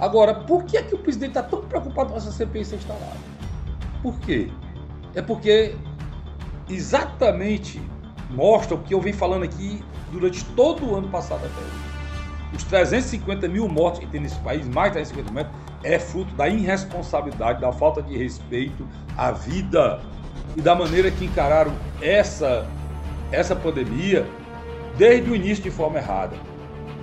Agora, por que é que o presidente está tão preocupado com essa CPI ser instalada? Por quê? É porque exatamente mostra o que eu venho falando aqui durante todo o ano passado até hoje. Os 350 mil mortos que tem nesse país, mais de 350 mil, é fruto da irresponsabilidade, da falta de respeito à vida e da maneira que encararam essa, essa pandemia desde o início de forma errada.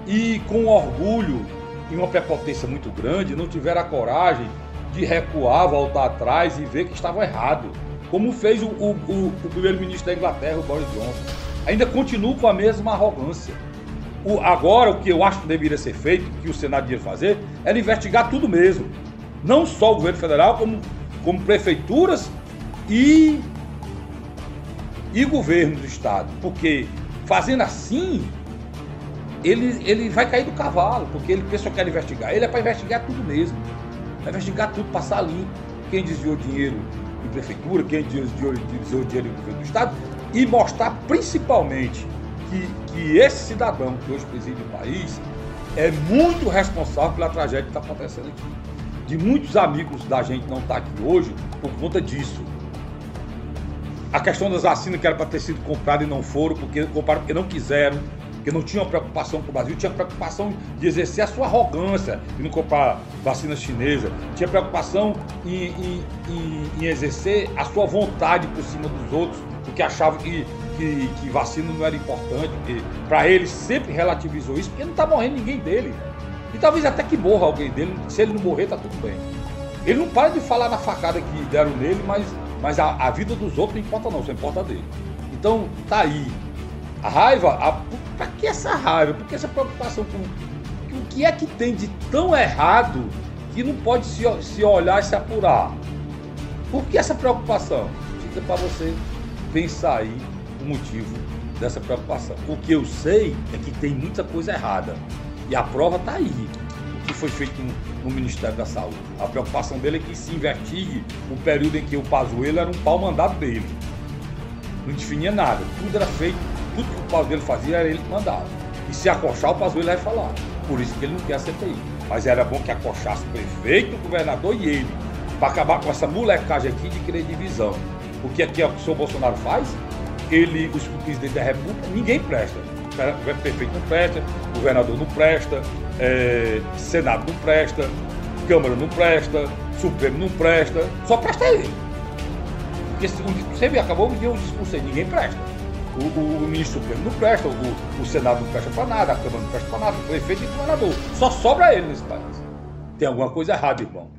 E com orgulho e uma prepotência muito grande, não tiveram a coragem de recuar, voltar atrás e ver que estavam errado. Como fez o, o, o, o primeiro-ministro da Inglaterra, o Boris Johnson. Ainda continua com a mesma arrogância. O, agora, o que eu acho que deveria ser feito, que o Senado deveria fazer, era investigar tudo mesmo. Não só o governo federal, como, como prefeituras e, e governo do Estado. Porque fazendo assim, ele, ele vai cair do cavalo, porque ele pensa que quer investigar. Ele é para investigar tudo mesmo. Vai investigar tudo, passar limpo. Quem desviou dinheiro em prefeitura, quem desviou, desviou dinheiro em governo do Estado, e mostrar principalmente que, que esse cidadão que hoje preside o país é muito responsável pela tragédia que está acontecendo aqui. De muitos amigos da gente não estar tá aqui hoje por conta disso. A questão das vacinas que era para ter sido comprada e não foram, porque compraram porque não quiseram porque não tinha preocupação com o Brasil, tinha preocupação de exercer a sua arrogância de não comprar vacina chinesa, tinha preocupação em, em, em, em exercer a sua vontade por cima dos outros, porque achava que, que, que vacina não era importante, para ele sempre relativizou isso, porque não está morrendo ninguém dele. E talvez até que morra alguém dele, se ele não morrer, tá tudo bem. Ele não para de falar na facada que deram nele, mas, mas a, a vida dos outros não importa não, só importa dele. Então, tá aí. A raiva, a, para que essa raiva? Por que essa preocupação com o que é que tem de tão errado que não pode se, se olhar e se apurar? Por que essa preocupação? Fica para você pensar aí o motivo dessa preocupação. O que eu sei é que tem muita coisa errada. E a prova está aí. O que foi feito no, no, Ministério da Saúde. A preocupação dele é que se investigue o período em que o Pazuello era um pau mandado dele. Não definia nada. Tudo era feito tudo que o Pazuello fazia era ele que mandava. E se acochar, o Pazuello vai falar. Por isso que ele não quer a CPI. Mas era bom que acochasse prefeito, governador e ele. Para acabar com essa molecagem aqui de querer divisão. Porque aqui é o que o senhor Bolsonaro faz, ele, os presidentes da República, ninguém presta. O prefeito não presta, o governador não presta, é, Senado não presta, Câmara não presta, Supremo não presta, só presta ele. Porque você acabou de ver o discurso aí, ninguém presta. O, o, o ministro Supremo não presta, o, o Senado não presta para nada, a Câmara não presta para nada, o prefeito e o. Só sobra ele nesse país. Tem alguma coisa errada, irmão.